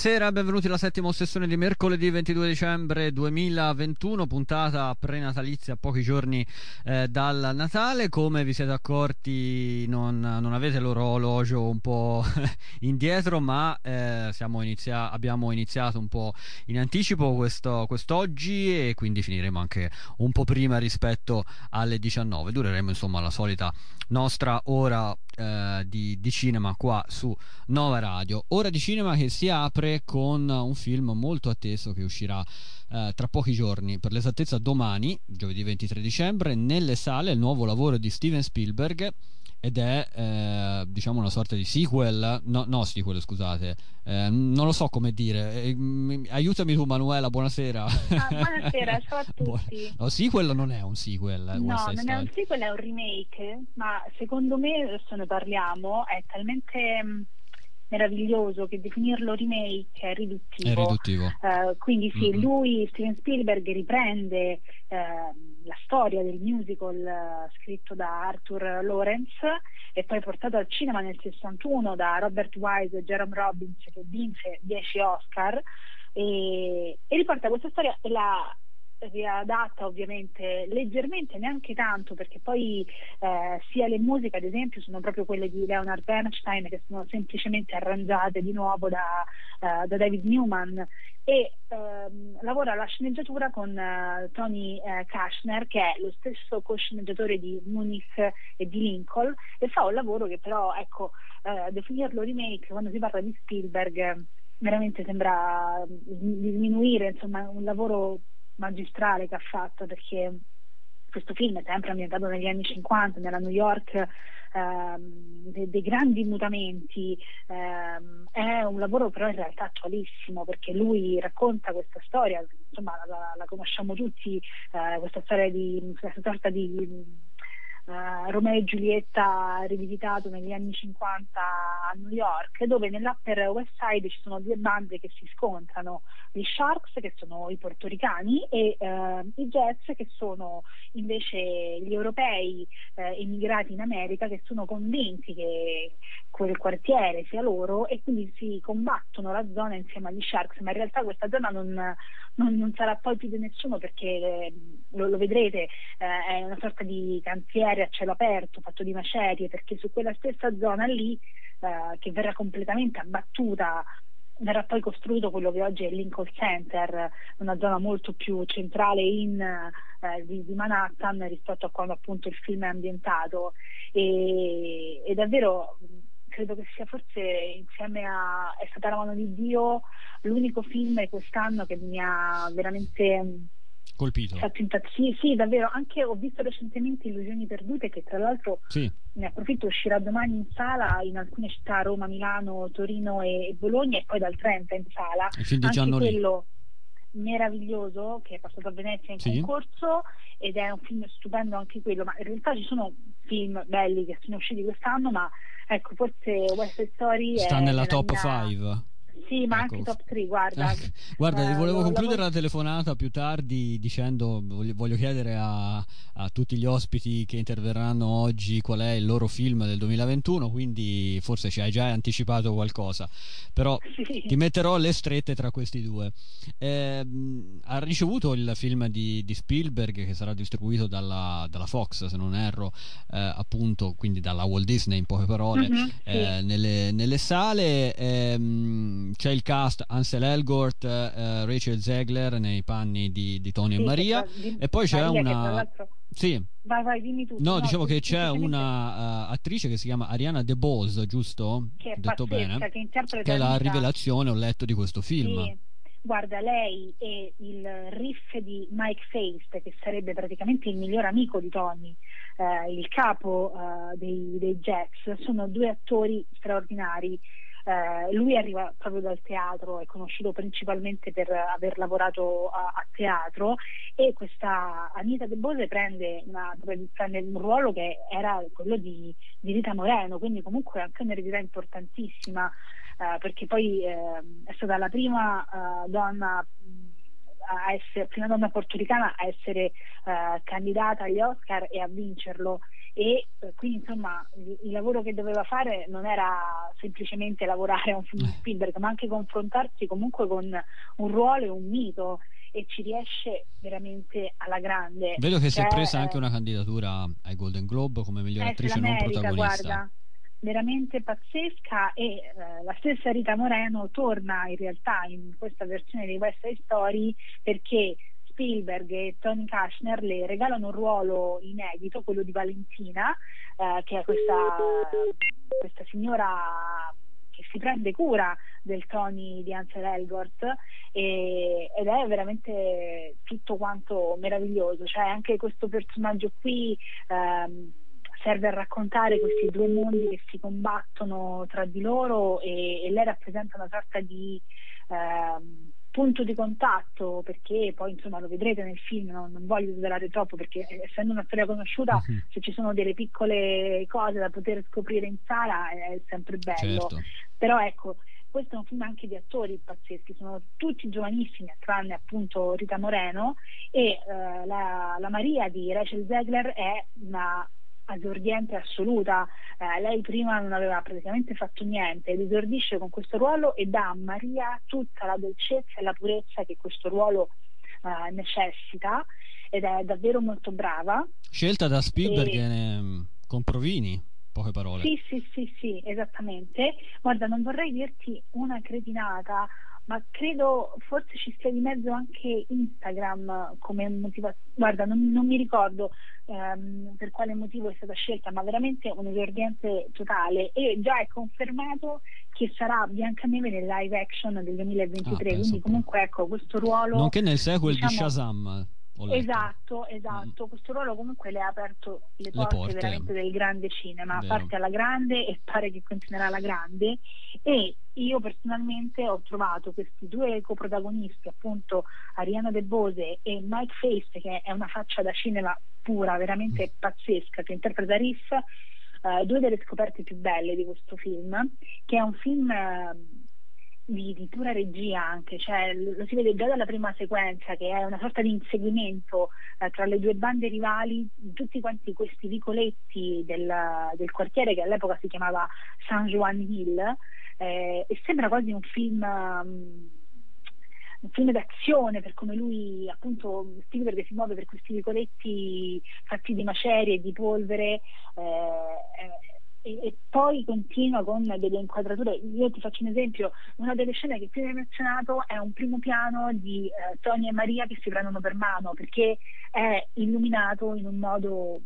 Buonasera, benvenuti alla settima sessione di mercoledì 22 dicembre 2021, puntata prenatalizia a pochi giorni eh, dal Natale. Come vi siete accorti, non, non avete l'orologio un po' indietro, ma eh, inizia- abbiamo iniziato un po' in anticipo questo, quest'oggi e quindi finiremo anche un po' prima rispetto alle 19. Dureremo insomma la solita nostra ora eh, di, di, cinema qua su Nova Radio. Ora di cinema che si apre con un film molto atteso che uscirà eh, tra pochi giorni, per l'esattezza domani, giovedì 23 dicembre, nelle sale il nuovo lavoro di Steven Spielberg ed è eh, diciamo una sorta di sequel, no, no sequel scusate, eh, non lo so come dire, eh, aiutami tu Manuela, buonasera. Ah, buonasera, ciao a tutti. No, sequel non è un sequel. No, non story. è un sequel, è un remake, ma secondo me, adesso ne parliamo, è talmente mm, meraviglioso che definirlo remake è riduttivo. È riduttivo. Uh, quindi sì, mm-hmm. lui, Steven Spielberg, riprende uh, la storia del musical uh, scritto da Arthur Lawrence e poi portato al cinema nel 61 da Robert Wise e Jerome Robbins che vinse 10 Oscar e, e riporta questa storia e la riadatta ovviamente leggermente, neanche tanto, perché poi eh, sia le musiche ad esempio sono proprio quelle di Leonard Bernstein che sono semplicemente arrangiate di nuovo da, uh, da David Newman. E ehm, lavora alla sceneggiatura con uh, Tony uh, Kashner che è lo stesso co-sceneggiatore di Munich e di Lincoln e fa un lavoro che però ecco definirlo remake quando si parla di Spielberg veramente sembra diminuire insomma un lavoro magistrale che ha fatto perché questo film è sempre ambientato negli anni 50 nella New York ehm, dei, dei, grandi mutamenti ehm, è un lavoro però in realtà attualissimo perché lui racconta questa storia insomma la, la conosciamo tutti eh, questa storia di questa sorta di uh, Romeo e Giulietta rivisitato negli anni 50 a New York, dove nell'Upper West Side ci sono due bande che si scontrano, gli Sharks che sono i portoricani e uh, i Jets che sono invece gli europei uh, emigrati in America che sono convinti che quel quartiere sia loro e quindi si combattono la zona insieme agli Sharks, ma in realtà questa zona non, non, non sarà poi più di nessuno perché eh, lo, lo, vedrete, eh, è una sorta di cantiere a cielo aperto, fatto di macerie, perché su quella stessa zona lì, eh, che verrà completamente abbattuta verrà poi costruito quello che oggi è Lincoln Center, una zona molto più centrale in, eh, di, di, Manhattan rispetto a quando appunto il film è ambientato. E, e davvero credo che sia forse insieme a È stata la mano di Dio l'unico film quest'anno che mi ha veramente colpito. Fatto impazzire. Sì, davvero, anche ho visto recentemente Illusioni perdute che tra l'altro sì. ne approfitto, uscirà domani in sala in alcune città, Roma, Milano, Torino e Bologna e poi dal 30 in sala. Il film di anche quello meraviglioso che è passato a Venezia in sì. concorso ed è un film stupendo anche quello, ma in realtà ci sono film belli che sono usciti quest'anno, ma ecco, forse West Story sta nella top mia... 5 sì, ma ecco. anche top 3, guarda. guarda, eh, volevo concludere la telefonata più tardi dicendo, voglio, voglio chiedere a, a, tutti gli ospiti che interverranno oggi qual è il loro film del 2021, quindi forse ci hai già anticipato qualcosa, però sì. ti metterò le strette tra questi due. Eh, ha ricevuto il film di, di, Spielberg che sarà distribuito dalla, dalla Fox, se non erro, eh, appunto, quindi dalla Walt Disney in poche parole, mm-hmm, sì. nelle, nelle, sale. Ehm, c'è il cast Ansel Elgort, uh, Rachel Zegler nei panni di, di Tony sì, e Maria di, e poi c'è Maria una... Sì. Vai, vai, dimmi tu. No, no dicevo che c'è una uh, attrice che si chiama Ariana DeBose, giusto? Che è Detto pazzesca, bene. Che, che è la rivelazione, ho letto di questo film. Sì. Guarda, lei e il riff di Mike Feist, che sarebbe praticamente il miglior amico di Tony, eh, il capo eh, dei, dei Jets, sono due attori straordinari eh, lui arriva proprio dal teatro, è conosciuto principalmente per aver lavorato a, a teatro e questa Anita De Bose prende, una, prende, un ruolo che era quello di, di, Rita Moreno, quindi comunque anche un'eredità importantissima eh, perché poi eh, è stata la prima eh, donna a essere, prima donna portoricana a essere uh, candidata agli Oscar e a vincerlo e eh, quindi insomma il, lavoro che doveva fare non era semplicemente lavorare a un film di eh. Spielberg ma anche confrontarsi comunque con un ruolo e un mito e ci riesce veramente alla grande. Vedo che cioè, si è presa anche una candidatura ai Golden Globe come miglior eh, attrice non protagonista. Guarda, veramente pazzesca e eh, la stessa Rita Moreno torna in realtà in questa versione di West Side Story perché Spielberg e Tony Kushner le regalano un ruolo inedito, quello di Valentina, eh, che è questa, questa signora che si prende cura del Tony di Ansel Elgort e, ed è veramente tutto quanto meraviglioso, cioè anche questo personaggio qui ehm, serve a raccontare questi due mondi che si combattono tra di loro e, e lei rappresenta una sorta di ehm, punto di contatto perché poi insomma lo vedrete nel film no? non voglio svelare troppo perché eh, essendo una storia conosciuta uh-huh. se ci sono delle piccole cose da poter scoprire in sala è sempre bello certo. però ecco questo è un film anche di attori pazzeschi, sono tutti giovanissimi, tranne appunto Rita Moreno e eh, la, la, Maria di Rachel Zegler è una esordiente assoluta, eh, lei prima non aveva praticamente fatto niente ed esordisce con questo ruolo e dà a Maria tutta la dolcezza e la purezza che questo ruolo eh, necessita ed è davvero molto brava. Scelta da Spielberg e... con Provini poche parole. Sì, sì, sì, sì, esattamente. Guarda, non vorrei dirti una cretinata, ma credo forse ci sia di mezzo anche Instagram come motivazione. Guarda, non, non, mi ricordo ehm, per quale motivo è stata scelta, ma veramente un esordiente totale e già è confermato che sarà Biancaneve nel live action del 2023, ah, quindi comunque ecco questo ruolo... Nonché nel sequel diciamo, di Shazam. Esatto, esatto. Mm. Questo ruolo comunque le ha aperto le porte, le porte veramente del grande cinema, Vero. parte alla grande e pare che continuerà alla grande. E io personalmente ho trovato questi due coprotagonisti, appunto Ariana De Bose e Mike Face, che è una faccia da cinema pura, veramente mm. pazzesca, che interpreta Riff, uh, due delle scoperte più belle di questo film, che è un film... Uh, di, di, pura regia anche, cioè lo si vede già dalla prima sequenza che è una sorta di inseguimento eh, tra le due bande rivali, tutti quanti questi vicoletti del, del quartiere che all'epoca si chiamava San Juan Hill eh, e sembra quasi un film um, un film d'azione per come lui appunto Spielberg si muove per questi vicoletti fatti di macerie di polvere eh, eh e, e, poi continua con delle inquadrature. Io ti faccio un esempio, una delle scene che più mi ha emozionato è un primo piano di eh, Tony e Maria che si prendono per mano perché è illuminato in un modo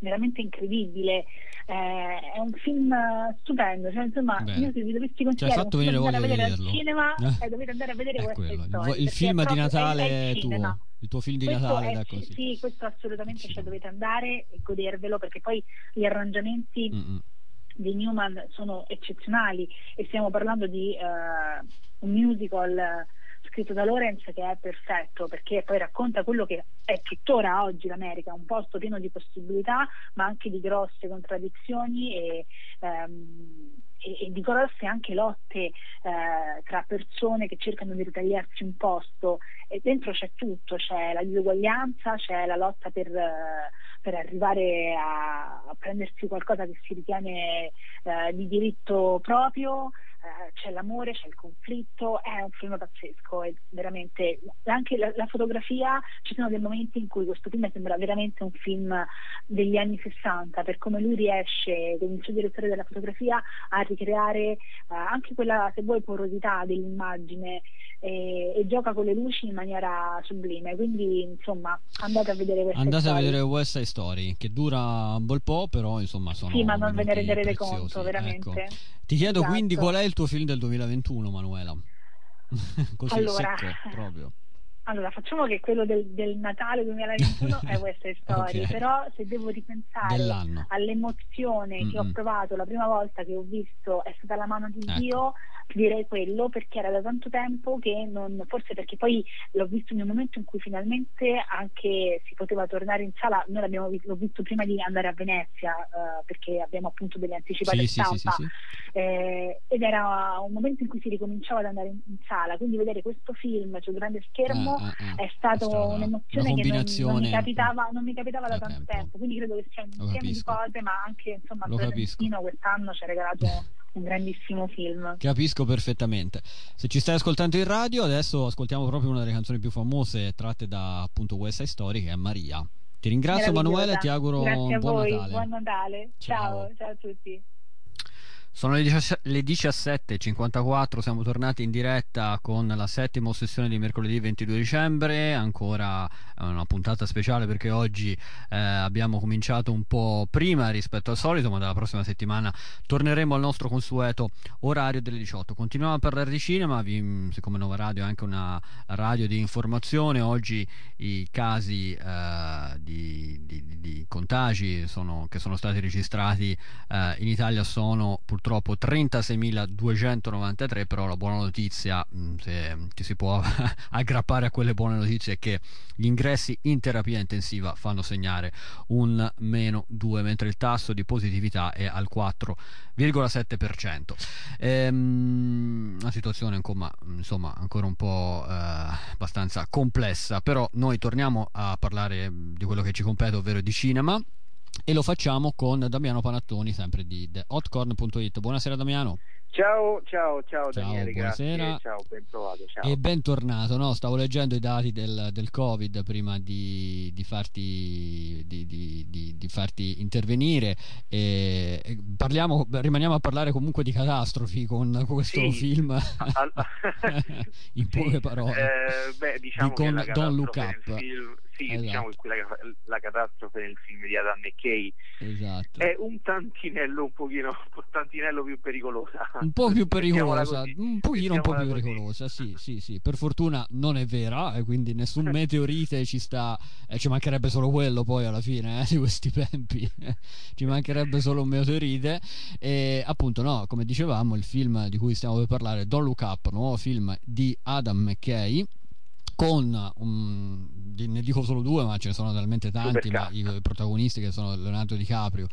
veramente incredibile. Eh, è un film stupendo, cioè, insomma, Beh. io se vi dovessi consigliare cioè, venire voglia di vedere al cinema, eh? dovete andare a vedere è questo il, il film di Natale è, è tuo il tuo film di questo Natale è, da così. Sì, questo assolutamente cioè, dovete andare e godervelo perché poi gli arrangiamenti Mm-mm. di Newman sono eccezionali e stiamo parlando di uh, un musical scritto da Lorenz che è perfetto perché poi racconta quello che è tuttora oggi l'America, un posto pieno di possibilità ma anche di grosse contraddizioni e, um, e, e di grosse anche lotte eh, tra persone che cercano di ritagliarsi un posto. E dentro c'è tutto, c'è la disuguaglianza, c'è la lotta per, per arrivare a, a, prendersi qualcosa che si ritiene eh, di diritto proprio, eh, c'è l'amore, c'è il conflitto, è un film pazzesco, è veramente anche la, la, fotografia, ci sono dei momenti in cui questo film sembra veramente un film degli anni 60 per come lui riesce, con il suo direttore della fotografia, a ricreare eh, anche quella, se vuoi, porosità dell'immagine e, e, gioca con le luci in maniera sublime. Quindi, insomma, andate a vedere questa Andate story. a vedere West Side Story, che dura un bel po', però insomma sono. Sì, ma non ve ne renderete conto, veramente. Ecco. Ti chiedo esatto. quindi qual è il tuo film del 2021, Manuela? Così allora, secco proprio. Allora, facciamo che quello del, del Natale 2021 è Side Story, okay. però se devo ripensare Dell'anno. all'emozione mm-hmm. che ho provato la prima volta che ho visto È stata la mano di ecco. Dio, direi quello perché era da tanto tempo che non, forse perché poi l'ho visto in un momento in cui finalmente anche si poteva tornare in sala, noi l'abbiamo visto, l'ho visto prima di andare a Venezia uh, perché abbiamo appunto delle anticipate sì, stampa sì, sì, eh, ed era un momento in cui si ricominciava ad andare in, in sala, quindi vedere questo film sul grande schermo ah, ah. è stata un'emozione che non, non, mi capitava, non mi capitava da tanto tempo. tempo. quindi credo che sia un insieme di cose, ma anche insomma Florentino quest'anno ci ha regalato un grandissimo film. Capisco perfettamente. Se ci stai ascoltando in radio, adesso ascoltiamo proprio una delle canzoni più famose tratte da appunto West Side Story, che è Maria. Ti ringrazio Emanuele, ti auguro Grazie un buon voi, Natale. Buon Natale. Ciao, ciao, ciao a tutti. Sono le 17.54, siamo tornati in diretta con la settima sessione di mercoledì 22 dicembre, ancora una puntata speciale perché oggi eh, abbiamo cominciato un po' prima rispetto al solito, ma dalla prossima settimana torneremo al nostro consueto orario delle 18. Continuiamo a parlare di cinema, vi, siccome Nova Radio è anche una radio di informazione, oggi i casi eh, di, di, di, contagi sono, che sono stati registrati eh, in Italia sono purtroppo purtroppo 36.293 però la buona notizia mm, se ci si può aggrappare a quelle buone notizie è che gli ingressi in terapia intensiva fanno segnare un meno 2 mentre il tasso di positività è al 4,7% ehm, una situazione insomma, insomma ancora un po' eh, abbastanza complessa. Però noi torniamo a parlare di quello che ci compete ovvero di cinema e lo facciamo con Damiano Panattoni, sempre di hotcorn.it. Buonasera Damiano. Ciao, ciao, ciao, ciao Daniele, buonasera. grazie, ciao, ben trovato, ciao. E bentornato, no? stavo leggendo i dati del, del Covid prima di, di, farti, di, di, farti, intervenire e, parliamo, rimaniamo a parlare comunque di catastrofi con questo sì. film, in poche sì. parole, eh, beh, diciamo con che Don't Look Up. Film sì, esatto. diciamo che quella, la catastrofe nel film di Adam McKay esatto. è un tantinello un pochino un tantinello più pericolosa un po' più pericolosa un pochino un po' più pericolosa sì sì sì. Per fortuna non è vera e quindi nessun meteorite ci sta eh, ci mancherebbe solo quello poi alla fine eh, di questi tempi. Ci mancherebbe solo un meteorite. E appunto no come dicevamo il film di cui stiamo per parlare Don't Look Up nuovo film di Adam McKay con un, ne dico solo due ma ce ne sono talmente tanti i, protagonisti che sono Leonardo DiCaprio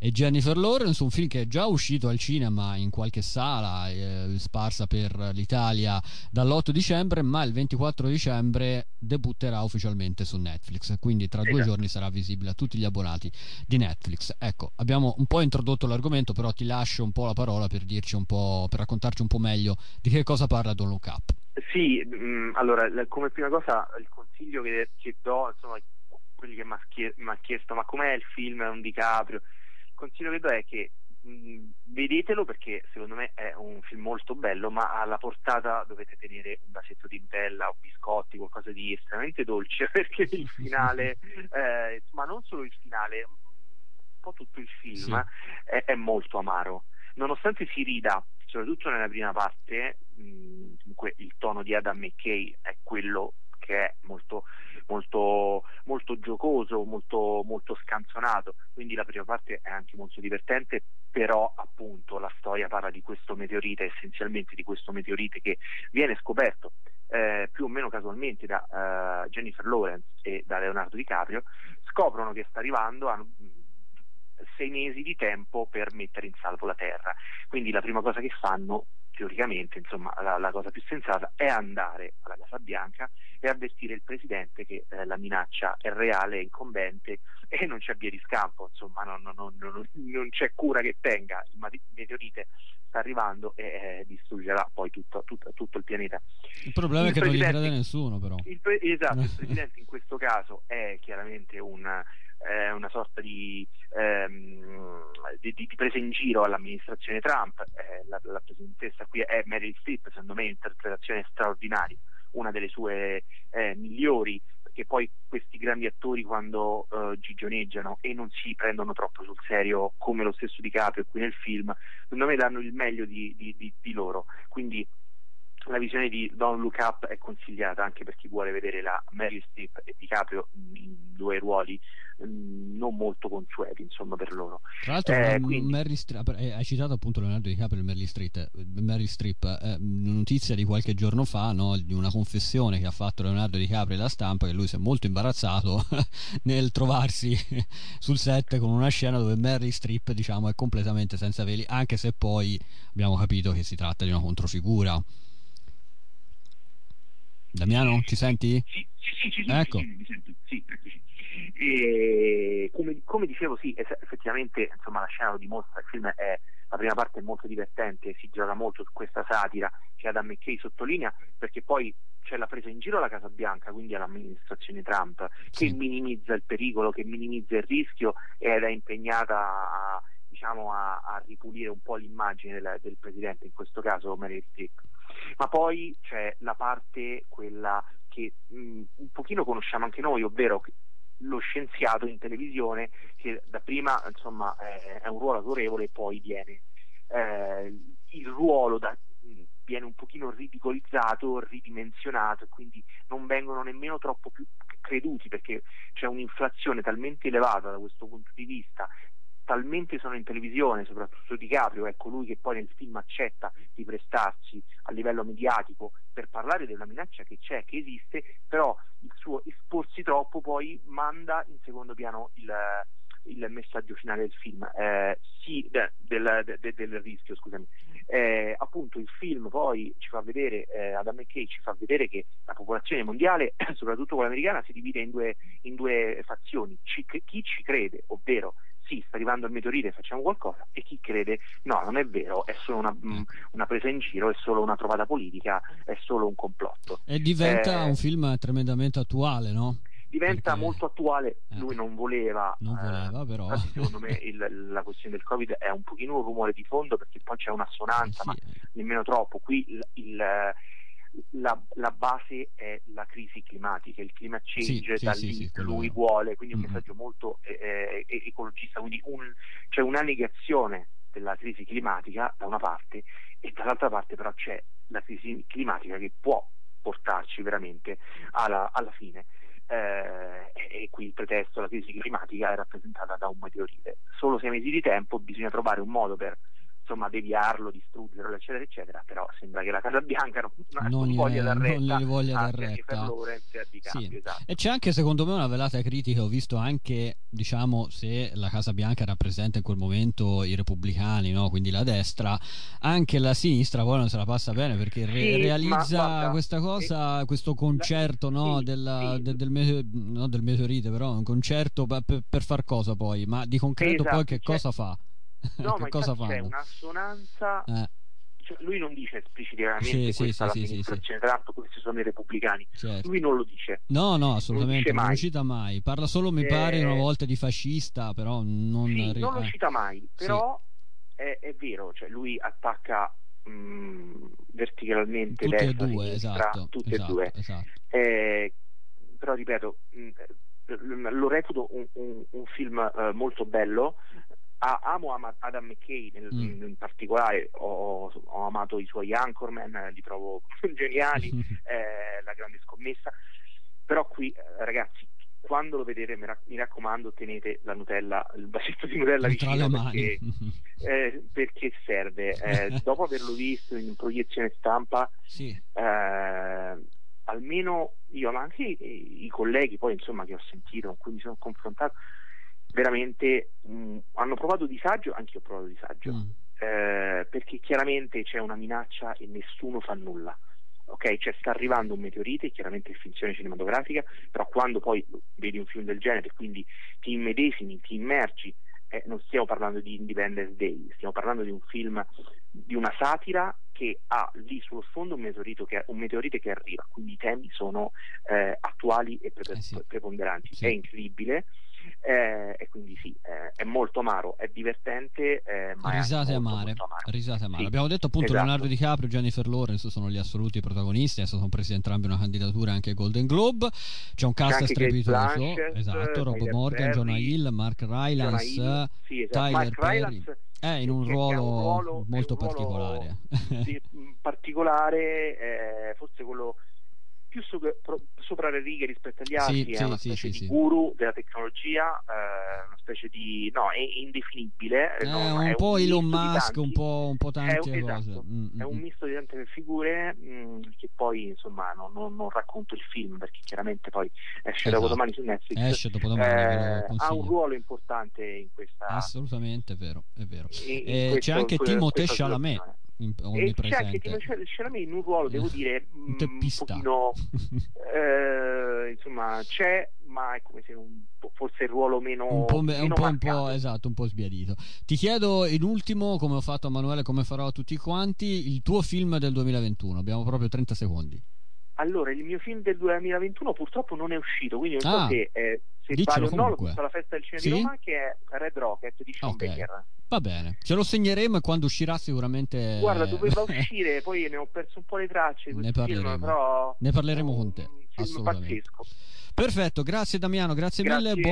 e Jennifer Lawrence un film che è già uscito al cinema in qualche sala eh, sparsa per l'Italia dall'8 dicembre ma il 24 dicembre debutterà ufficialmente su Netflix. Quindi tra due giorni sarà visibile a tutti gli abbonati di Netflix. Ecco abbiamo un po' introdotto l'argomento però ti lascio un po' la parola per dirci un po' per raccontarci un po' meglio di che cosa parla Don't Look Up sì, mh, mm, allora come prima cosa il consiglio che, che do, insomma, quelli che mi hanno chiesto ma com'è il film, è un DiCaprio, il consiglio che do è che mh, mm, vedetelo perché secondo me è un film molto bello, ma alla portata dovete tenere un vasetto di Nutella o biscotti, qualcosa di estremamente dolce perché il finale, eh, ma non solo il finale, un po' tutto il film sì. è, è molto amaro. Nonostante si rida soprattutto nella prima parte, mh, comunque il tono di Adam McKay è quello che è molto, molto, molto giocoso, molto, molto scanzonato, quindi la prima parte è anche molto divertente, però appunto la storia parla di questo meteorite, essenzialmente di questo meteorite che viene scoperto eh, più o meno casualmente da uh, Jennifer Lawrence e da Leonardo DiCaprio, scoprono che sta arrivando, hanno, sei mesi di tempo per mettere in salvo la terra. Quindi la prima cosa che fanno, teoricamente, insomma, la, la cosa più sensata è andare alla Casa Bianca e avvertire il presidente che eh, la minaccia è reale, è incombente e non c'è via di scampo, insomma, non, non, non, non c'è cura che tenga, il meteorite sta arrivando e eh, distruggerà poi tutto, tutto, tutto, il pianeta. Il problema il è che non gli crede nessuno, però. Il pre- esatto, il presidente in questo caso è chiaramente un eh, una sorta di, ehm, di, di, presa in giro all'amministrazione Trump. Eh, la, la presidentessa qui è Meryl Streep, secondo me interpretazione straordinaria, una delle sue eh, migliori, perché poi questi grandi attori quando uh, gigioneggiano e non si prendono troppo sul serio, come lo stesso Di Caprio qui nel film, secondo me danno il meglio di, di, di loro. Quindi la visione di Don't Look Up è consigliata anche per chi vuole vedere la Meryl Streep e DiCaprio in due ruoli mm, non molto consueti insomma per loro. Tra l'altro eh, quindi... Mary Streep, eh, hai citato appunto Leonardo DiCaprio e Meryl Streep, eh, Meryl Streep eh, notizia di qualche giorno fa no, di una confessione che ha fatto Leonardo DiCaprio alla stampa che lui si è molto imbarazzato nel trovarsi sul set con una scena dove Meryl Streep diciamo è completamente senza veli anche se poi abbiamo capito che si tratta di una controfigura Damiano, ci senti? Sì, sì, sì, sento, ecco. sì, mi sento, sì, eccoci. E come, come, dicevo, sì, effettivamente insomma, la scena lo dimostra, il film è, la prima parte è molto divertente, si gioca molto su questa satira che Adam McKay sottolinea, perché poi c'è la presa in giro alla Casa Bianca, quindi all'amministrazione Trump, che minimizza il pericolo, che minimizza il rischio ed è impegnata a, diciamo, a, a ripulire un po' l'immagine del, del presidente, in questo caso Meryl Streep. Ma poi c'è la parte, quella che mh, un pochino conosciamo anche noi, ovvero lo scienziato in televisione che da prima insomma, è, è un ruolo autorevole e poi viene eh, il ruolo da, viene un pochino ridicolizzato, ridimensionato e quindi non vengono nemmeno troppo più creduti perché c'è un'inflazione talmente elevata da questo punto di vista talmente sono in televisione, soprattutto Di Caprio, è colui che poi nel film accetta di prestarsi a livello mediatico per parlare della minaccia che c'è, che esiste, però il suo esporsi troppo poi manda in secondo piano il, il messaggio finale del film, eh, sì, de, del, de, del, rischio, scusami. Eh, appunto il film poi ci fa vedere, eh, Adam McKay ci fa vedere che la popolazione mondiale, soprattutto quella americana, si divide in due, in due fazioni, ci, chi ci crede, ovvero sì, sta arrivando il meteorite, facciamo qualcosa, e chi crede no, non è vero, è solo una, mm, una presa in giro, è solo una trovata politica, è solo un complotto. E diventa eh, un film tremendamente attuale, no? diventa Perché... molto attuale. Eh. Lui non voleva, non voleva eh, però. secondo me il, la questione del Covid è un pochino un rumore di fondo perché poi c'è un'assonanza, eh sì, ma nemmeno troppo. Qui il, il la, la, base è la crisi climatica, il climate change sì, da sì, lì sì, lui vuole, quindi un mm-hmm. messaggio molto eh, eh, ecologista, quindi un, c'è una negazione della crisi climatica da una parte e dall'altra parte però c'è la crisi climatica che può portarci veramente alla, alla fine. Eh, e qui il pretesto, la crisi climatica è rappresentata da un meteorite. Solo sei mesi di tempo bisogna trovare un modo per insomma deviarlo, distruggerlo, eccetera, eccetera, però sembra che la Casa Bianca non, non, non voglia dar retta, non gli voglia dar retta. Sì. Esatto. E c'è anche secondo me una velata critica, ho visto anche, diciamo, se la Casa Bianca rappresenta in quel momento i repubblicani, no? quindi la destra, anche la sinistra poi non se la passa bene perché re- sì, realizza guarda, questa cosa, eh, questo concerto no? sì, del, sì. De, del, me- no, del meteorite, però un concerto per, per, far cosa poi, ma di concreto esatto, poi che cioè, cosa fa? No, ma cosa fanno? c'è un'assonanza. Eh. Cioè, lui non dice esplicitamente sì, questa sì, l'amministrazione sì, Trump, questi sono i repubblicani. Certo. Lui non lo dice. No, no, assolutamente, non, non lo cita mai. Parla solo, mi eh... pare, una volta di fascista, però non... Sì, non lo cita mai, però è, è, vero, cioè lui attacca mh, mm, verticalmente tutte destra, e due, sinistra, esatto, tutte esatto, e due. Esatto. Eh, però ripeto, mh, mm, lo reputo un, un, un film uh, molto bello Ah, amo Adam McKay nel, mm. in particolare, ho, ho, amato i suoi Anchorman, li trovo geniali, eh, la grande scommessa, però qui eh, ragazzi quando lo vedete mi, rac- mi, raccomando tenete la Nutella, il bacetto di Nutella vicino perché, eh, perché, serve. Eh, dopo averlo visto in proiezione stampa, sì. Eh, almeno io, ma anche i, i colleghi poi insomma che ho sentito, con cui mi sono confrontato, veramente mh, mm, hanno provato disagio, anche io ho provato disagio, mm. eh, perché chiaramente c'è una minaccia e nessuno fa nulla. Ok, cioè sta arrivando un meteorite, chiaramente è finzione cinematografica, però quando poi vedi un film del genere, quindi ti immedesimi, ti immergi, eh, non stiamo parlando di Independence Day, stiamo parlando di un film, di una satira che ha lì sullo sfondo un meteorite che, un meteorite che arriva, quindi i temi sono eh, attuali e pre- eh sì. preponderanti. Sì. È incredibile eh, e quindi sì, eh, è molto amaro, è divertente, eh, ma risate molto, amare. Molto amaro. Risate amare. Sì. Abbiamo detto appunto esatto. Leonardo DiCaprio e Jennifer Lawrence sono gli assoluti protagonisti, adesso sono presi entrambi una candidatura anche ai Golden Globe. C'è un cast strepitoso, esatto, Rob Morgan, Jonah Hill, Mark Rylance, sì, esatto. Tyler Mark Perry. Rylance, è in un ruolo, un ruolo molto un particolare. Ruolo, sì, particolare, eh, forse quello più sopra, sopra le righe rispetto agli altri, sì, è una sì, specie sì, di guru della tecnologia, eh, una specie di... no, è indefinibile. Eh, no, un è po' un Elon Musk, un po', un po' tante è, cose. Esatto, mm, è un mm. misto di tante figure mh, mm, che poi, insomma, no, no, non racconto il film perché chiaramente poi esce esatto. dopodomani su Netflix. Esce dopodomani, eh, ha un ruolo importante in questa... Assolutamente, è vero, è vero. In, in questo, c'è anche Timothée Chalamet onnipresente. E Timothée Chalamet in un ruolo, devo dire, un teppista. un pochino, eh, insomma, c'è, ma è come se un po', forse il ruolo meno un po', meno un po', un po', esatto, un po' sbiadito. Ti chiedo in ultimo, come ho fatto a Manuele, come farò a tutti quanti, il tuo film del 2021. Abbiamo proprio 30 secondi. Allora, il mio film del 2021 purtroppo non è uscito, quindi non so Ah, se, eh, se vale o no, l'ho visto alla festa del cinema Sì? di Roma, che è Red Rocket di Sean Ok. Baker. Va bene, ce lo segneremo e quando uscirà sicuramente... Guarda, doveva uscire, poi ne ho perso un po' le tracce Ne questo film, parleremo. però Ne parleremo con te, assolutamente. pazzesco. Perfetto, grazie Damiano, grazie, Grazie mille,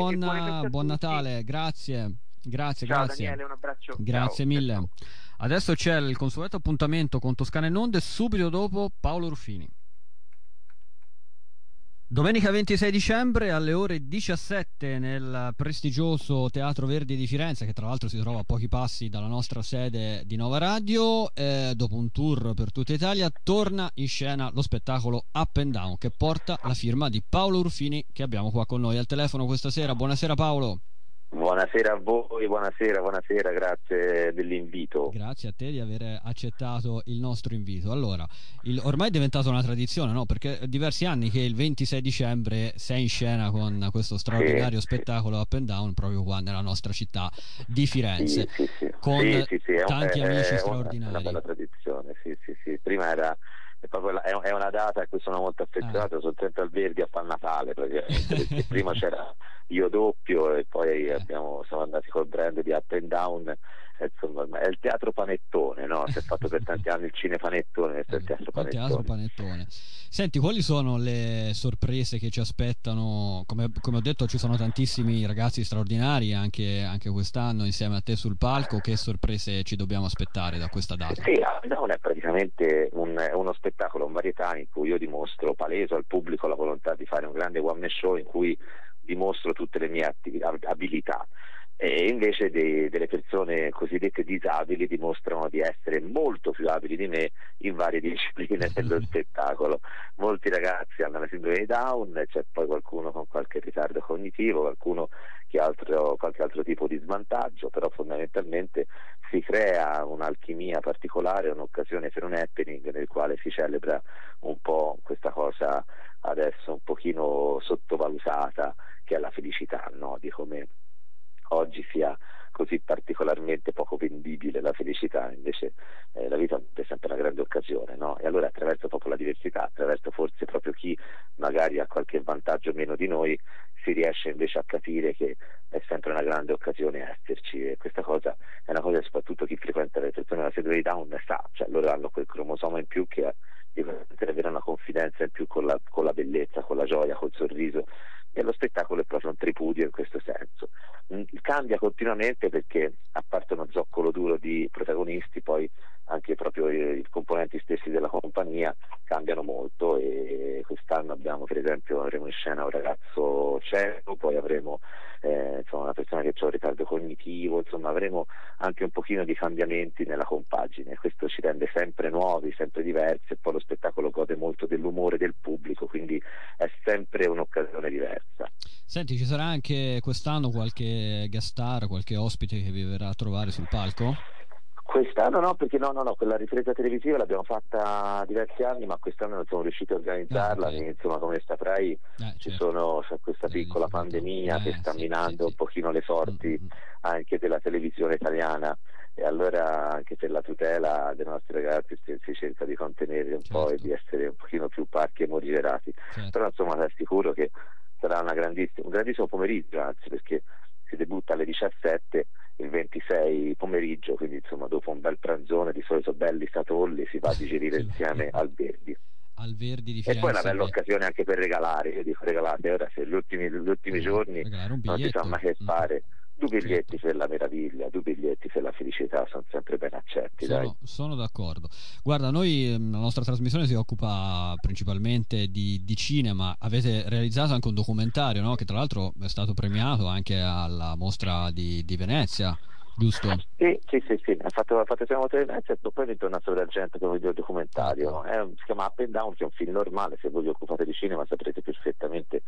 e buon. Natale, grazie, grazie, Ciao grazie. Daniele, un abbraccio. Grazie Ciao. mille. Adesso c'è il consueto appuntamento con Toscana e Nonde, subito dopo Paolo Ruffini. Domenica 26 dicembre alle ore 17 nel prestigioso Teatro Verdi di Firenze, che tra l'altro si trova a pochi passi dalla nostra sede di Nova Radio, eh, dopo un tour per tutta Italia, torna in scena lo spettacolo Up and Down che porta la firma di Paolo Ruffini che abbiamo qua con noi al telefono questa sera. Buonasera Paolo. Buonasera a voi, buonasera, buonasera, grazie dell'invito. Grazie a te di aver accettato il nostro invito. Allora, il- ormai è diventata una tradizione, no? Perché è diversi anni che il 26 dicembre sei in scena con questo straordinario Sì, spettacolo Up and Down proprio qua nella nostra città di Firenze. Sì, sì, sì. con Sì, sì, sì, tanti è- amici è una- straordinari. È una bella tradizione, sì, sì, sì. Prima era è, una data a cui sono molto affezionato, sono sempre al Verdi a far Natale praticamente, perché prima c'era io doppio e poi abbiamo, siamo andati col brand di Up and Down, insomma è il teatro panettone, no? Si è fatto per tanti anni il cinepanettone, questo è il teatro panettone. teatro panettone. Senti, quali sono le sorprese che ci aspettano? Come, come ho detto, ci sono tantissimi ragazzi straordinari anche, anche quest'anno insieme a te sul palco. Che sorprese ci dobbiamo aspettare da questa data? Sì, Down è praticamente un- uno spettacolo, un varietà in cui io dimostro, paleso al pubblico la volontà di fare un grande one man show in cui dimostro tutte le mie attivi- abilità. E invece dei- delle persone cosiddette disabili dimostrano di essere molto più abili di me in varie discipline dello spettacolo. Molti ragazzi hanno la sindrome di Down, c'è poi qualcuno con qualche ritardo cognitivo, qualcuno che ha altro- qualche altro tipo di svantaggio, però fondamentalmente si crea un'alchimia particolare, un'occasione per un happening nel quale si celebra un po' questa cosa adesso un pochino sottovalutata che è la felicità, no? di come oggi sia così particolarmente poco vendibile la felicità, invece eh, la vita è sempre una grande occasione, no? E allora attraverso proprio la diversità, attraverso forse proprio chi magari ha qualche vantaggio meno di noi, si riesce invece a capire che è sempre una grande occasione esserci e questa cosa è una cosa che soprattutto chi frequenta le persone della sindrome di Down sa, cioè loro hanno quel cromosoma in più che di avere una confidenza in più con la, con la bellezza, con la gioia, col sorriso e lo spettacolo è proprio un tripudio in questo senso. Mm, Cambia continuamente perché a parte uno zoccolo duro di protagonisti, poi anche proprio i, componenti stessi della compagnia cambiano molto e quest'anno abbiamo per esempio avremo in scena un ragazzo cieco, poi avremo eh, insomma, una persona che ha un ritardo cognitivo, insomma avremo anche un pochino di cambiamenti nella compagine, questo ci rende sempre nuovi, sempre diversi e poi lo spettacolo gode molto dell'umore del pubblico, quindi è sempre un'occasione diversa. Senti, ci sarà anche quest'anno qualche guest star, qualche ospite che vi verrà a trovare sul palco? Quest'anno no, perché no, no, no, quella ripresa televisiva l'abbiamo fatta diversi anni, ma quest'anno non siamo riusciti a organizzarla, Ah, insomma come saprai Eh, ci certo. sono, c'è questa Delle piccola difficoltà. pandemia che Eh, sta sì, minando sì, un pochino le sorti Mm, mm, anche della televisione italiana e allora anche per la tutela dei nostri ragazzi si, cerca di contenere un po' e Certo. di essere un pochino più parchi e morigerati. certo. Però insomma ti assicuro che sarà un grandissimo pomeriggio, anzi perché si debutta alle 17 il 26 pomeriggio, quindi insomma dopo un bel pranzone di solito belli satolli si va a digerire insieme al Verdi. Al Verdi di E Firenze. poi è una bella occasione anche per regalare, io dico regalate, ora se gli ultimi, gli ultimi giorni regalare un non si sa mai che Mm. Due biglietti per la meraviglia, due biglietti per la felicità sono sempre ben accetti, dai. Sono, sono d'accordo. Guarda, noi ehm, la nostra trasmissione si occupa principalmente di, di cinema. Avete realizzato anche un documentario, no? Che tra l'altro è stato premiato anche alla mostra di, di Venezia, giusto? Sì, sì, sì, sì, ha fatto, ha fatto il primo Venezia e poi una sola d'argento come video documentario. È un- si chiama Up and Down, che è un film normale, se voi vi occupate di cinema saprete perfettamente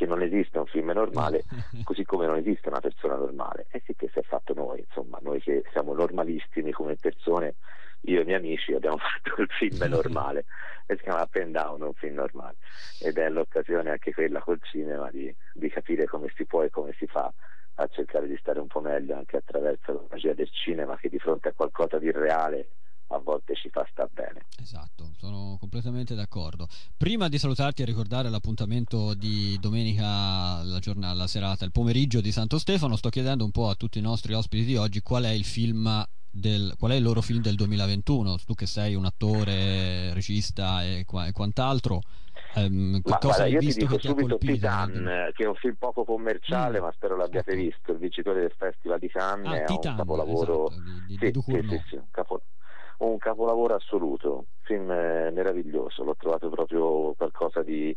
che non esiste un film normale, così come non esiste una persona normale. E sì che si è fatto noi, insomma, noi che siamo normalissimi come persone, io e i miei amici abbiamo fatto il film normale e si chiama Up and Down, un film normale ed è l'occasione anche quella col cinema di, di capire come si può e come si fa a cercare di stare un po' meglio anche attraverso la magia del cinema che di fronte a qualcosa di reale a volte ci fa star bene. Esatto, sono completamente d'accordo. Prima di salutarti e ricordare l'appuntamento di domenica, la giornata, la serata, il pomeriggio di Santo Stefano, sto chiedendo un po' a tutti i nostri ospiti di oggi qual è il film del, qual è il loro film del 2021? Tu che sei un attore, regista e, e quant'altro, ehm, ma guarda, io ti dico subito Titan, che è un film poco commerciale, mm. ma spero l'abbiate visto. Il vincitore del Festival di Cannes ah, è Titan, un capolavoro. Esatto, di, di, sì, sì, sì, sì, un capolavoro un capolavoro assoluto, film meraviglioso, l'ho trovato proprio qualcosa di,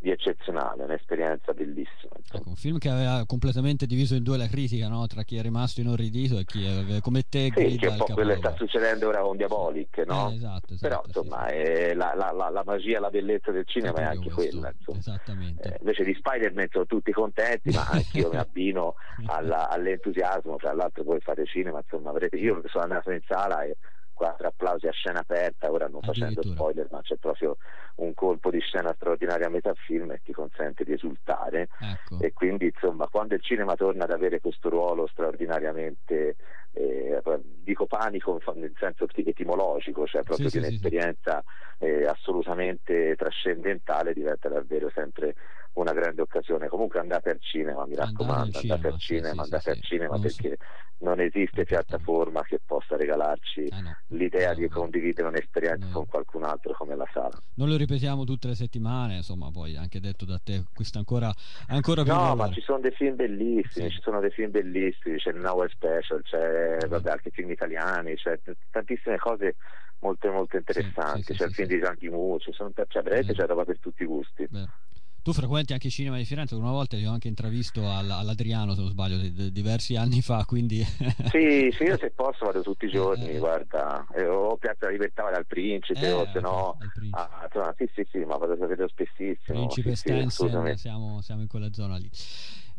di eccezionale, un'esperienza bellissima. Ecco, un film che aveva completamente diviso in due la critica, no? tra chi è rimasto inorridito e chi è come te sì, che è un po' quello che sta succedendo ora con Diabolic, no? Eh, esatto, esatto, Però insomma sì, sì. La, la, la, magia, la bellezza del cinema è anche quella. Esattamente. Eh, invece di Spider-Man sono tutti contenti, ma anche io mi abbino alla, all'entusiasmo, tra l'altro voi fate cinema, insomma avrete, io sono andato in sala e quattro applausi a scena aperta, ora non facendo spoiler, ma c'è proprio un colpo di scena straordinario a metà film e ti consente di esultare. Ecco. E quindi insomma quando il cinema torna ad avere questo ruolo straordinariamente eh, dico panico nel senso etimologico, cioè proprio sì, di un'esperienza sì, sì. Eh, assolutamente trascendentale diventa davvero sempre una grande occasione. Comunque andate al cinema, mi raccomando, andate al cinema, andate al cinema perché non esiste piattaforma che possa regalarci ah, no. l'idea no, di condividere un'esperienza con qualcun altro come la sala. Non lo ripetiamo tutte le settimane, insomma, poi anche detto da te, questo ancora, ancora più. No, ma ci sono dei film bellissimi, sì. ci sono dei film bellissimi, c'è il Now Special, c'è vabbè, anche film italiani, c'è tantissime cose molto molto interessanti, sì, sì, c'è il film di ci sono, cioè veramente c'è roba per tutti i gusti. Beh. Tu frequenti anche il cinema di Firenze, una volta ti ho anche intravisto all'Adriano, se non sbaglio, di, di, diversi anni fa, quindi... sì, sì, io se posso vado tutti i eh, giorni, eh, guarda, eh, o Piazza Libertà vado al Principe, eh, o se no... Ah, insomma, sì, sì, sì, ma vado a vedere spessissimo. Principe sì, Stensen, sì, siamo, siamo in quella zona lì.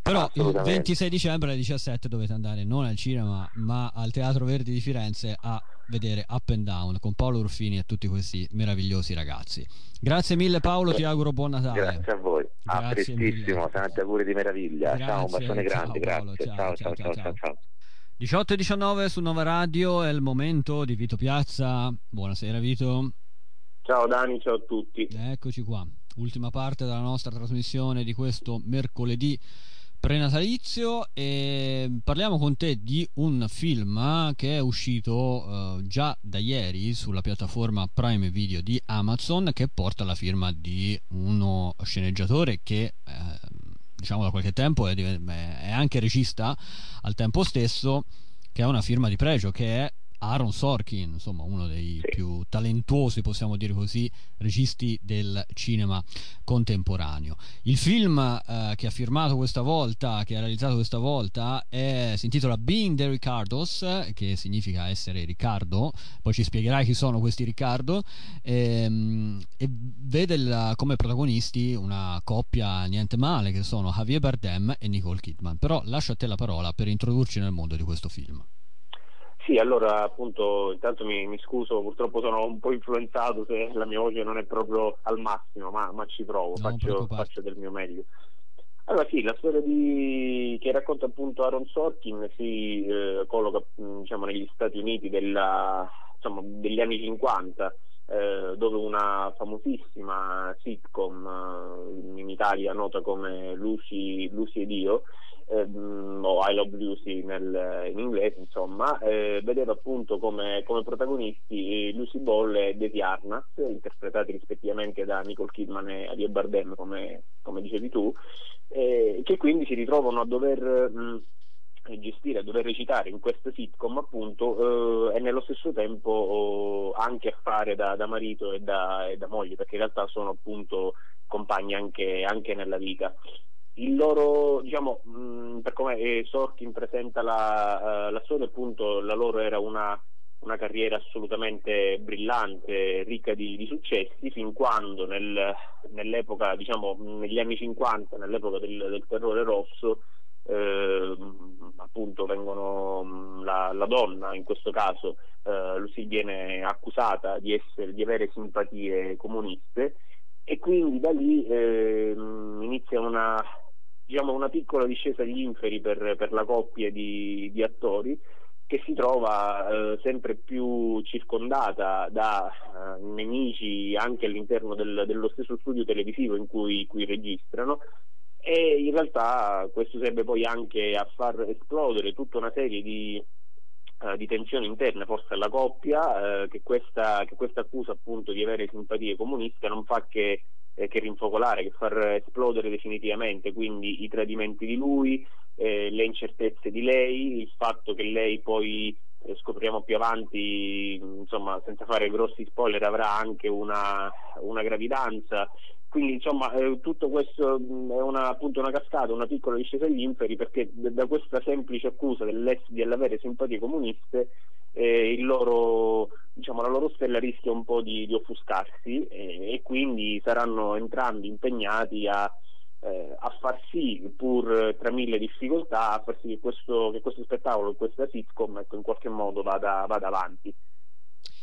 Però il 26 dicembre alle 17 dovete andare non al cinema ma al Teatro Verdi di Firenze a vedere Up and Down con Paolo Ruffini e tutti questi meravigliosi ragazzi. Grazie mille Paolo, ti auguro buon Natale. Grazie a voi. A prestissimo, tanti auguri di meraviglia. Grazie. Ciao, un bacione grande, ciao, grazie. Ciao, ciao, ciao, ciao, ciao. 18 e 19 su Nova Radio è il momento di Vito Piazza. Buonasera Vito. Ciao Dani, ciao a tutti. Eccoci qua. Ultima parte della nostra trasmissione di questo mercoledì prenatalizio e parliamo con te di un film che è uscito uh, già da ieri sulla piattaforma Prime Video di Amazon che porta la firma di uno sceneggiatore che eh, diciamo da qualche tempo è, è anche regista al tempo stesso che ha una firma di pregio che è Aaron Sorkin, insomma uno dei sì. più talentuosi, possiamo dire così, registi del cinema contemporaneo. Il film eh, che ha firmato questa volta, che ha realizzato questa volta, è, si intitola Being the Ricardos, che significa essere Riccardo, poi ci spiegherai chi sono questi Riccardo, e, ehm, e vede il, come protagonisti una coppia niente male, che sono Javier Bardem e Nicole Kidman. Però lascio a te la parola per introdurci nel mondo di questo film. Sì, allora appunto intanto mi, mi, scuso, purtroppo sono un po' influenzato se la mia voce non è proprio al massimo, ma, ma ci provo, faccio, faccio, del mio meglio. Allora sì, la storia di... che racconta appunto Aaron Sorkin si eh, colloca diciamo, negli Stati Uniti della, insomma, degli anni 50, eh, dove una famosissima sitcom eh, in Italia nota come Lucy, Lucy ed io ehm, o I Love Lucy nel, in inglese, insomma, eh, vedeva appunto come, come protagonisti Lucy Ball e Desi Arnaz, interpretati rispettivamente da Nicole Kidman e Adia Bardem, come, come dicevi tu, eh, che quindi si ritrovano a dover mh, gestire, a dover recitare in questa sitcom appunto eh, e nello stesso tempo oh, anche a fare da, da marito e da, e da, moglie perché in realtà sono appunto compagni anche, anche nella vita il loro, diciamo, mh, mm, per come eh, Sorkin presenta la, uh, la storia, appunto, la loro era una, una carriera assolutamente brillante, ricca di, di successi, fin quando nel, nell'epoca, diciamo, negli anni 50, nell'epoca del, del terrore rosso, eh, appunto vengono la, la, donna in questo caso eh, si viene accusata di, essere, di avere simpatie comuniste e quindi da lì eh, inizia una, diciamo, una, piccola discesa agli inferi per, per la coppia di, di, attori che si trova eh, sempre più circondata da eh, nemici anche all'interno del, dello stesso studio televisivo in cui, cui registrano. E in realtà questo serve poi anche a far esplodere tutta una serie di, uh, di tensioni interne forse alla coppia uh, che, questa, che, questa, accusa appunto di avere simpatie comuniste non fa che, eh, che, rinfocolare, che far esplodere definitivamente quindi i tradimenti di lui, eh, le incertezze di lei, il fatto che lei poi eh, scopriremo più avanti, insomma senza fare grossi spoiler avrà anche una, una gravidanza. Quindi insomma eh, tutto questo mh, è una, appunto una cascata, una piccola discesa agli inferi perché da questa semplice accusa di avere simpatie comuniste eh, loro, diciamo, la loro stella rischia un po' di, di offuscarsi eh, e quindi saranno entrambi impegnati a, eh, a, far sì, pur tra mille difficoltà, a far sì che questo, che questo spettacolo, questa sitcom ecco, in qualche modo vada, vada avanti.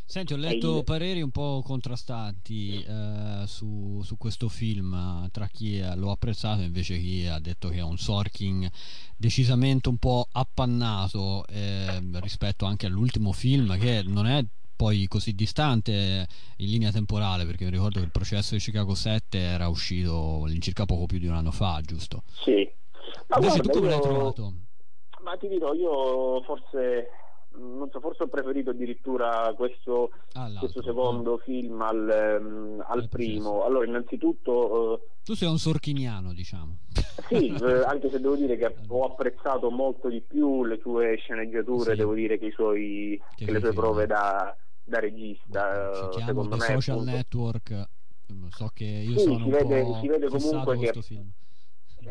Senti, ho letto pareri un po' contrastanti eh, su, su, questo film tra chi lo ha apprezzato e invece chi ha detto che è un Sorkin decisamente un po' appannato eh, rispetto anche all'ultimo film che non è poi così distante in linea temporale perché mi ricordo che il processo di Chicago 7 era uscito all'incirca poco più di un anno fa, giusto? Sì. Ma Invece guarda, tu come io... l'hai trovato? Ma ti dirò, io forse non so, forse ho preferito addirittura questo, questo secondo film al, um, al primo. Allora, innanzitutto. Uh, tu sei un sorchiniano, diciamo. Sì, eh, anche se devo dire che ho apprezzato molto di più le sue sceneggiature, sì. devo dire che, suoi, che, che le sue prove da, da regista. Citiamo secondo me, social appunto... network. So che io sì, sono si vede, si vede comunque che film.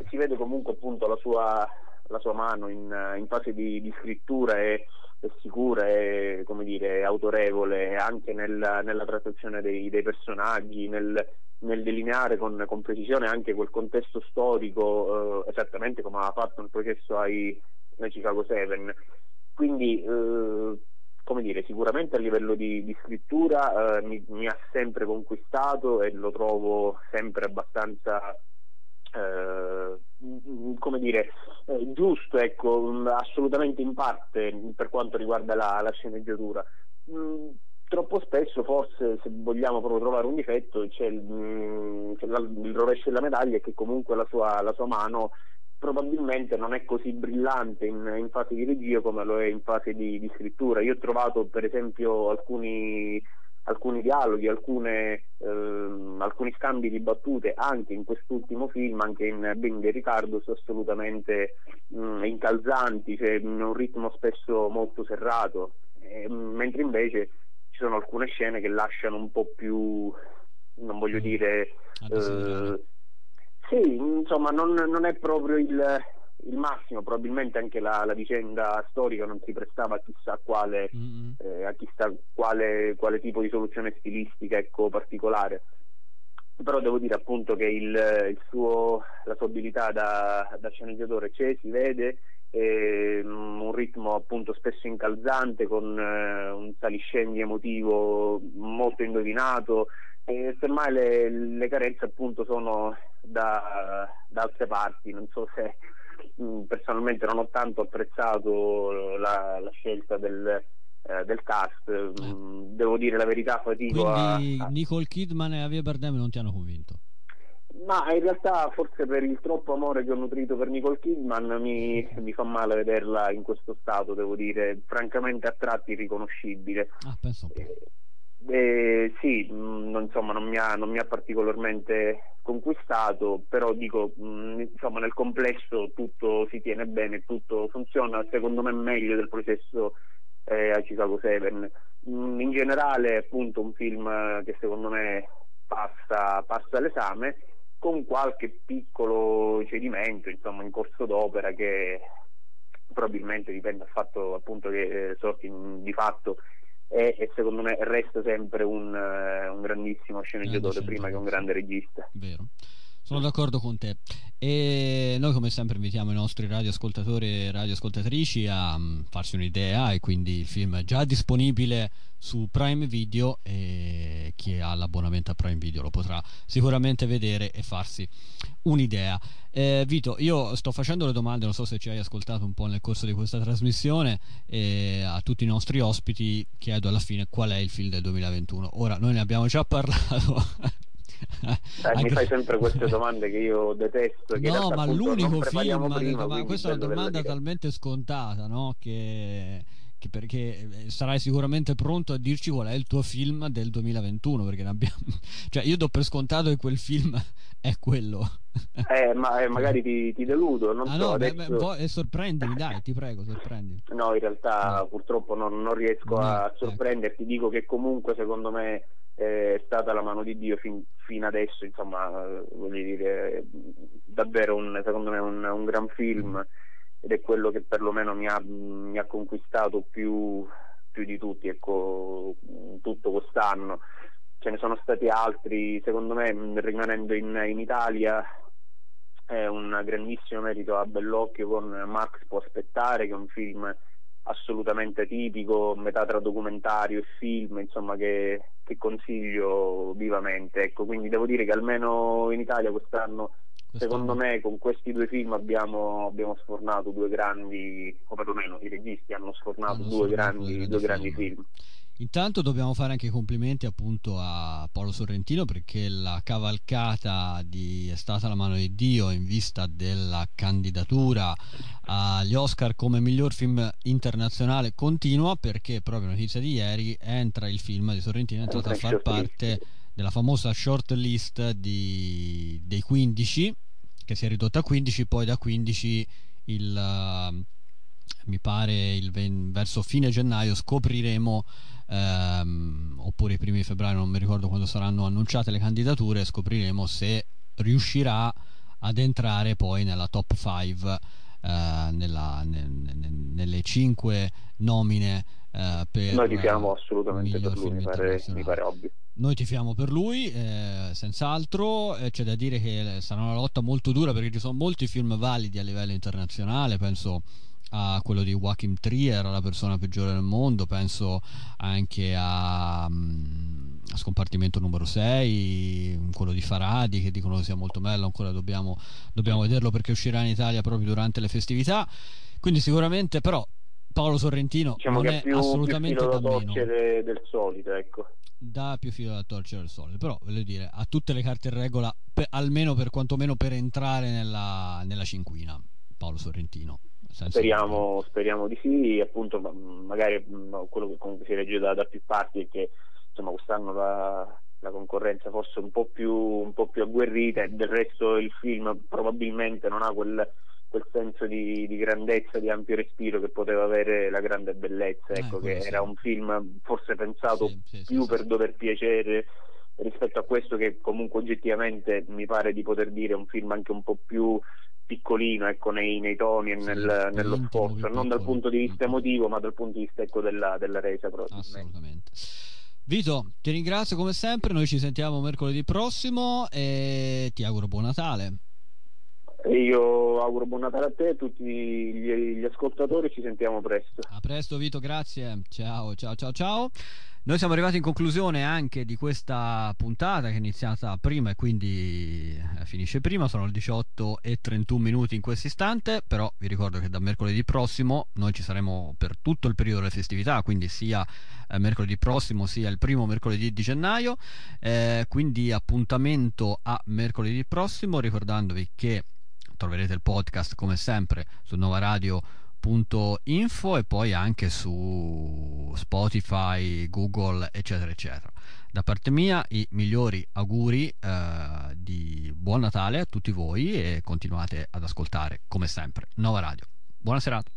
si vede comunque appunto la sua, la sua mano in, in fase di, di scrittura e è sicura e come dire, autorevole anche nel, nella trattazione dei, dei personaggi, nel, nel delineare con, con, precisione anche quel contesto storico eh, esattamente come ha fatto il processo ai, ai Chicago 7. Quindi eh, come dire, sicuramente a livello di, di scrittura eh, mi, mi, ha sempre conquistato e lo trovo sempre abbastanza eh, come dire, eh, giusto, ecco, assolutamente in parte per quanto riguarda la, la sceneggiatura. Mm, troppo spesso, forse, se vogliamo proprio trovare un difetto, c'è il, mm, c'è la, il rovescio della medaglia che comunque la sua, la sua, mano probabilmente non è così brillante in, in, fase di regia come lo è in fase di, di scrittura. Io ho trovato per esempio alcuni alcuni dialoghi, alcune, ehm, alcuni scambi di battute anche in quest'ultimo film, anche in Ben de Riccardo, assolutamente mh, mm, incalzanti, cioè, un ritmo spesso molto serrato, eh, mentre invece ci sono alcune scene che lasciano un po' più, non voglio mm. dire... Eh, sì, insomma, non, non è proprio il, il massimo, probabilmente anche la, la, vicenda storica non si prestava a chissà quale, mm-hmm. eh, a chissà quale, quale, tipo di soluzione stilistica ecco, particolare. Però devo dire appunto che il, il suo, la sua abilità da, da sceneggiatore c'è, si vede, eh, un ritmo appunto spesso incalzante con eh, un saliscendi emotivo molto indovinato e semmai le, le carenze appunto sono da, da altre parti, non so se Mm, personalmente non ho tanto apprezzato la, la scelta del, eh, del cast, eh. Mm, devo dire la verità, fatico Quindi a, Nicole Kidman e Javier Bardem non ti hanno convinto? Ma in realtà forse per il troppo amore che ho nutrito per Nicole Kidman mi, mi fa male vederla in questo stato, devo dire, francamente a tratti irriconoscibile. Ah, penso. Eh, eh, sì, mh, mm, insomma non mi, ha, non mi, ha, particolarmente conquistato, però dico, mh, mm, insomma nel complesso tutto si tiene bene, tutto funziona secondo me meglio del processo eh, a Chicago 7. Mh, mm, in generale appunto un film che secondo me passa, passa l'esame con qualche piccolo cedimento insomma in corso d'opera che probabilmente dipende dal fatto appunto che eh, Sorkin di fatto e, e, secondo me resta sempre un, uh, un grandissimo sceneggiatore prima che un grande regista. Vero. Sono d'accordo con te. E noi come sempre invitiamo i nostri radioascoltatori e radioascoltatrici a um, farsi un'idea e quindi il film è già disponibile su Prime Video e chi ha l'abbonamento a Prime Video lo potrà sicuramente vedere e farsi un'idea. Eh, Vito, io sto facendo le domande, non so se ci hai ascoltato un po' nel corso di questa trasmissione e a tutti i nostri ospiti chiedo alla fine qual è il film del 2021. Ora noi ne abbiamo già parlato Anche... mi fai sempre queste domande che io detesto. Che no, ma l'unico film, prima, ma questa è una domanda talmente scontata, no? Che, perché eh, sarai sicuramente pronto a dirci qual è il tuo film del 2021, perché ne abbiamo... cioè io do per scontato che quel film è quello. Eh, ma eh, magari ti, ti, deludo. Non ah, so, no, adesso... beh, eh, sorprendimi, dai, ti prego, sorprendimi. No, in realtà no. purtroppo non, non riesco no, a ecco. sorprenderti. Ecco. Dico che comunque secondo me è stata la mano di Dio fin, fino adesso, insomma, voglio dire, davvero un, secondo me un, un, gran film ed è quello che perlomeno mi ha, mi ha conquistato più, più, di tutti, ecco, tutto quest'anno. Ce ne sono stati altri, secondo me, rimanendo in, in Italia, è un grandissimo merito a Bellocchio con Max può aspettare, che è un film assolutamente tipico, metà tra documentario e film, insomma che, che consiglio vivamente. Ecco, quindi devo dire che almeno in Italia quest'anno, secondo me, con questi due film abbiamo, abbiamo, sfornato due grandi, o perlomeno i registi hanno sfornato hanno due, grandi, due grandi film. film. Intanto dobbiamo fare anche i complimenti appunto a Paolo Sorrentino perché la cavalcata di È stata la mano di Dio in vista della candidatura agli Oscar come miglior film internazionale continua perché proprio notizia di ieri entra il film di Sorrentino è entrato a far parte della famosa short list di, dei 15 che si è ridotta a 15 poi da 15 il mi pare il, verso fine gennaio scopriremo ehm, oppure i primi di febbraio, non mi ricordo quando saranno annunciate le candidature, scopriremo se riuscirà ad entrare poi nella top 5 eh, nella, ne, ne, nelle 5 nomine eh, per noi tifiamo assolutamente per lui mi pare, mi pare, ovvio. Noi tifiamo per lui eh, senz'altro eh, c'è da dire che sarà una lotta molto dura perché ci sono molti film validi a livello internazionale penso a quello di Joachim Trier, la persona peggiore del mondo, penso anche a, mm, a Scompartimento numero 6, quello di Faradi che dicono che sia molto bello, ancora dobbiamo, dobbiamo vederlo perché uscirà in Italia proprio durante le festività. Quindi sicuramente però Paolo Sorrentino diciamo non è più, assolutamente più da meno. del solito, ecco. Da più filo da torcere del solito, però voglio dire, ha tutte le carte in regola, per, almeno per quantomeno per entrare nella, nella cinquina, Paolo Sorrentino. Speriamo, speriamo, di sì, appunto magari quello che comunque si legge da, da più parti è che insomma, quest'anno la, la concorrenza forse un po' più, un po più agguerrita e del resto il film probabilmente non ha quel, quel senso di, di, grandezza, di ampio respiro che poteva avere la grande bellezza, eh, ecco, che sì. era un film forse pensato sì, sì, più per dover piacere rispetto a questo che comunque oggettivamente mi pare di poter dire è un film anche un po' più piccolino ecco, nei, nei toni e sì, nel, nello sforzo, non dal punto di vista emotivo ma dal punto di vista ecco, della, della resa Assolutamente. Vito, ti ringrazio come sempre, noi ci sentiamo mercoledì prossimo e ti auguro buon Natale. E io auguro buon Natale a te e a tutti gli, gli ascoltatori, ci sentiamo presto. A presto Vito, grazie. Ciao, ciao, ciao, ciao. Noi siamo arrivati in conclusione anche di questa puntata che è iniziata prima e quindi eh, finisce prima, sono le 18 e 31 minuti in questo istante, però vi ricordo che da mercoledì prossimo noi ci saremo per tutto il periodo delle festività, quindi sia eh, mercoledì prossimo sia il primo mercoledì di gennaio, eh, quindi appuntamento a mercoledì prossimo, ricordandovi che troverete il podcast come sempre su Nova Radio info e poi anche su Spotify, Google, eccetera, eccetera. Da parte mia i migliori auguri eh, di buon Natale a tutti voi e continuate ad ascoltare come sempre Nova Radio. Buona serata.